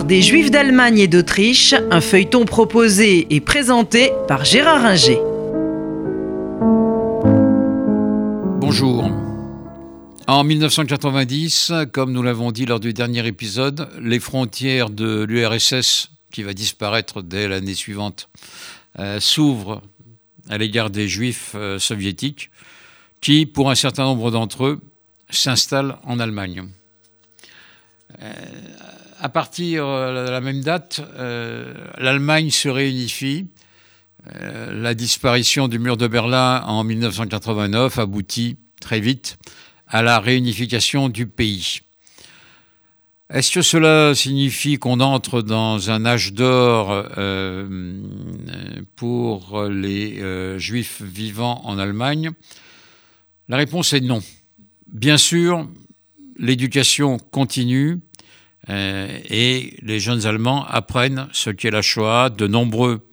Des Juifs d'Allemagne et d'Autriche, un feuilleton proposé et présenté par Gérard Inger. Bonjour. En 1990, comme nous l'avons dit lors du dernier épisode, les frontières de l'URSS, qui va disparaître dès l'année suivante, euh, s'ouvrent à l'égard des Juifs euh, soviétiques, qui, pour un certain nombre d'entre eux, s'installent en Allemagne. Euh, à partir de la même date, euh, l'Allemagne se réunifie. Euh, la disparition du mur de Berlin en 1989 aboutit très vite à la réunification du pays. Est-ce que cela signifie qu'on entre dans un âge d'or pour les juifs vivant en Allemagne? La réponse est non. Bien sûr, l'éducation continue euh, et les jeunes Allemands apprennent ce qu'est la Shoah. De nombreux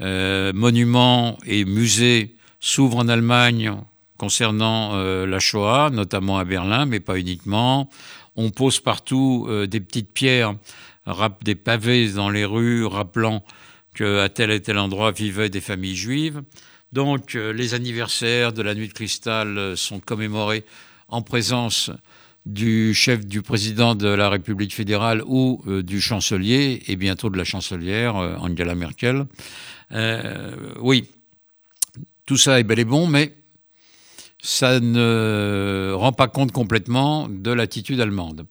euh, monuments et musées s'ouvrent en Allemagne concernant euh, la Shoah, notamment à Berlin, mais pas uniquement. On pose partout des petites pierres, des pavés dans les rues, rappelant qu'à tel et tel endroit vivaient des familles juives. Donc les anniversaires de la nuit de cristal sont commémorés en présence du chef du président de la République fédérale ou euh, du chancelier et bientôt de la chancelière euh, Angela Merkel. Euh, oui, tout ça est bel et bon, mais ça ne rend pas compte complètement de l'attitude allemande.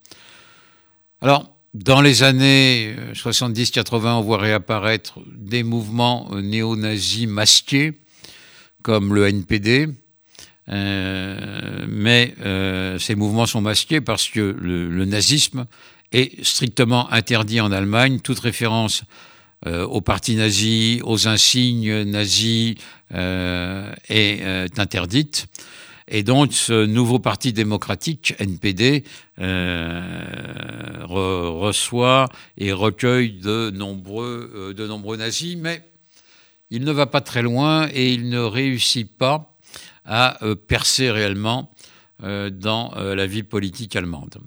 Alors, dans les années 70-80, on voit réapparaître des mouvements néo-nazis masqués, comme le NPD, euh, mais euh, ces mouvements sont masqués parce que le, nazisme est strictement interdit en Allemagne. Toute référence euh, au parti nazi, aux insignes nazis est interdite. Et donc, ce nouveau parti démocratique, NPD, reçoit et recueille de nombreux, de nombreux nazis, mais il ne va pas très loin et il ne réussit pas à euh, percer réellement euh, dans euh, la vie politique allemande.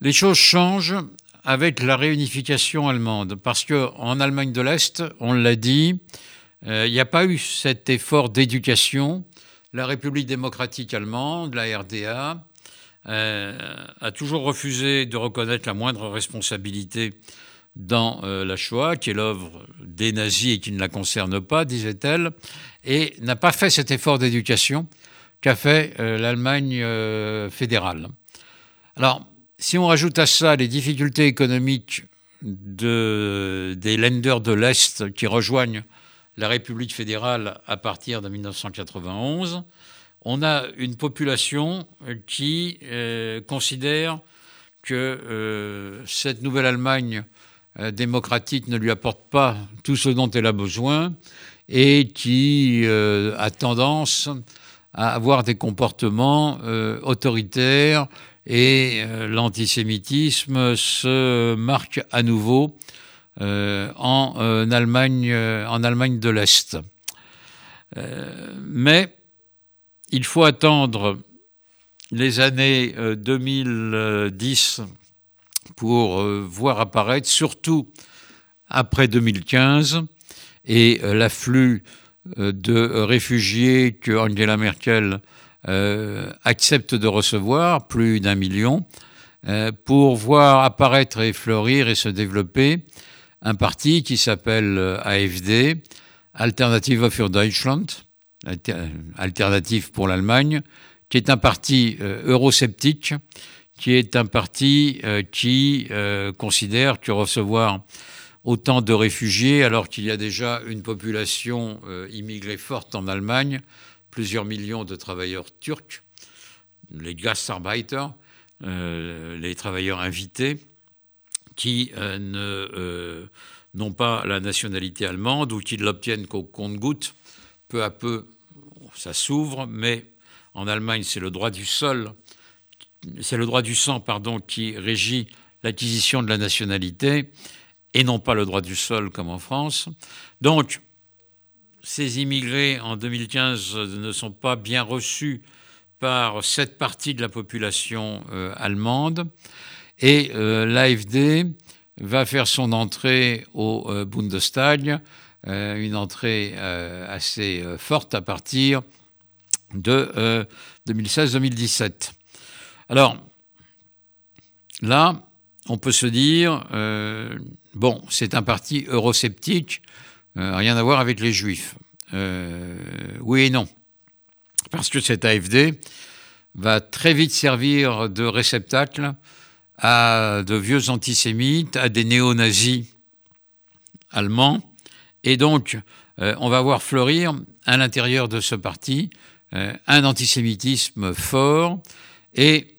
Les choses changent avec la réunification allemande, parce qu'en Allemagne de l'Est, on l'a dit, il n'y a pas eu cet effort d'éducation. La République démocratique allemande, la RDA, a toujours refusé de reconnaître la moindre responsabilité dans la Shoah, qui est l'œuvre des nazis et qui ne la concerne pas, disait-elle et n'a pas fait cet effort d'éducation qu'a fait euh, l'Allemagne euh, fédérale. Alors, si on rajoute à ça les difficultés économiques des lenders de l'Est qui rejoignent la République fédérale à partir de 1991, on a une population qui euh, considère que cette nouvelle Allemagne démocratique ne lui apporte pas tout ce dont elle a besoin et qui euh, a tendance à avoir des comportements euh, autoritaires et euh, l'antisémitisme se marque à nouveau en, Allemagne, en Allemagne de l'Est. mais il faut attendre les années 2010 pour voir apparaître, surtout après 2015, et euh, l'afflux euh, de réfugiés que Angela Merkel euh, accepte de recevoir, plus d'un million, pour voir apparaître et fleurir et se développer un parti qui s'appelle AFD, Alternative für Deutschland, Alternative pour l'Allemagne, qui est un parti eurosceptique, qui est un parti qui considère que recevoir autant de réfugiés alors qu'il y a déjà une population euh, immigrée forte en Allemagne, plusieurs millions de travailleurs turcs, les Gastarbeiter, euh, les travailleurs invités, qui euh, n'ont pas la nationalité allemande ou qui l'obtiennent qu'au compte-goutte. Peu à peu, ça s'ouvre, mais en Allemagne, c'est le droit du sol, c'est le droit du sang, pardon, qui régit l'acquisition de la nationalité et non pas le droit du sol comme en France. Donc, ces immigrés en 2015 ne sont pas bien reçus par cette partie de la population euh, allemande. Et euh, l'AFD va faire son entrée au Bundestag, une entrée assez forte à partir de 2016-2017. Alors, là, on peut se dire, bon, c'est un parti eurosceptique, rien à voir avec les juifs. oui et non. Parce que cette AFD va très vite servir de réceptacle à de vieux antisémites, à des néo-nazis allemands. Et donc, euh, on va voir fleurir à l'intérieur de ce parti euh, un antisémitisme fort et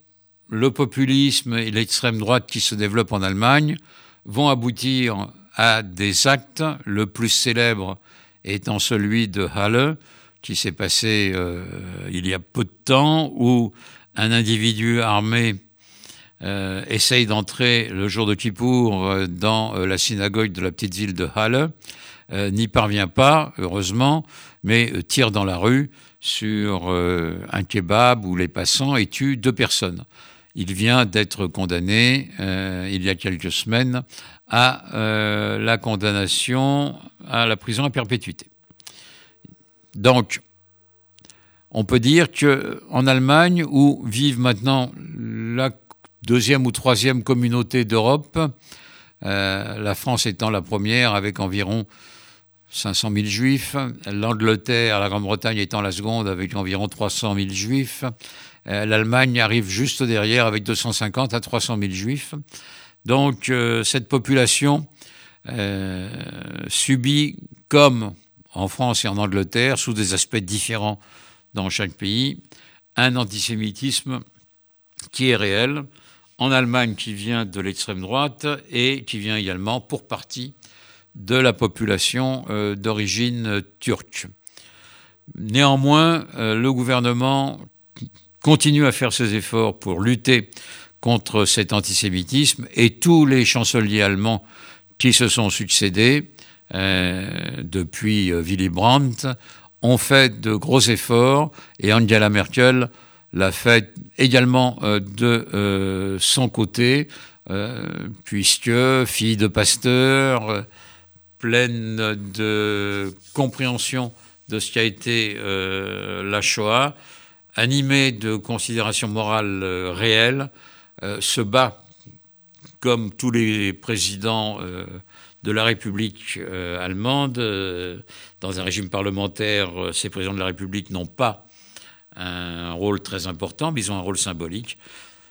le populisme et l'extrême droite qui se développent en Allemagne vont aboutir à des actes, le plus célèbre étant celui de Halle, qui s'est passé euh, il y a peu de temps, où un individu armé euh, essaye d'entrer le jour de Kippour euh, dans la synagogue de la petite ville de Halle, n'y parvient pas, heureusement, mais tire dans la rue sur un kebab où les passants et tue deux personnes. Il vient d'être condamné il y a quelques semaines à la condamnation à la prison à perpétuité. Donc, on peut dire qu'en Allemagne, où vivent maintenant la deuxième ou troisième communauté d'Europe, euh, la France étant la première avec environ 500 000 juifs, l'Angleterre, la Grande-Bretagne étant la seconde avec environ 300 000 juifs, euh, l'Allemagne arrive juste derrière avec 250 à 300 000 juifs. Donc euh, cette population subit comme en France et en Angleterre, sous des aspects différents dans chaque pays, un antisémitisme qui est réel, en Allemagne qui vient de l'extrême droite et qui vient également pour partie de la population euh, d'origine turque. Néanmoins, euh, le gouvernement continue à faire ses efforts pour lutter contre cet antisémitisme et tous les chanceliers allemands qui se sont succédés euh, depuis euh, Willy Brandt, ont fait de gros efforts et Angela Merkel l'a fait également euh, de son côté, puisque fille de pasteur, pleine de compréhension de ce qui a été la Shoah, animée de considérations morales réelles, se bat comme tous les présidents de la République euh, allemande. Euh, dans un régime parlementaire, euh, ces présidents de la République n'ont pas un rôle très important, mais ils ont un rôle symbolique.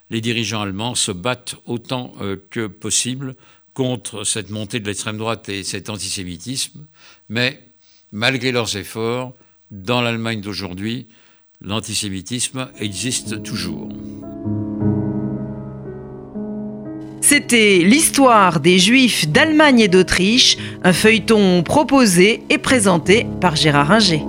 Les dirigeants allemands se battent autant que possible contre cette montée de l'extrême droite et cet antisémitisme, mais malgré leurs efforts, dans l'Allemagne d'aujourd'hui, l'antisémitisme existe toujours. C'était l'histoire des Juifs d'Allemagne et d'Autriche, un feuilleton proposé et présenté par Gérard Inger.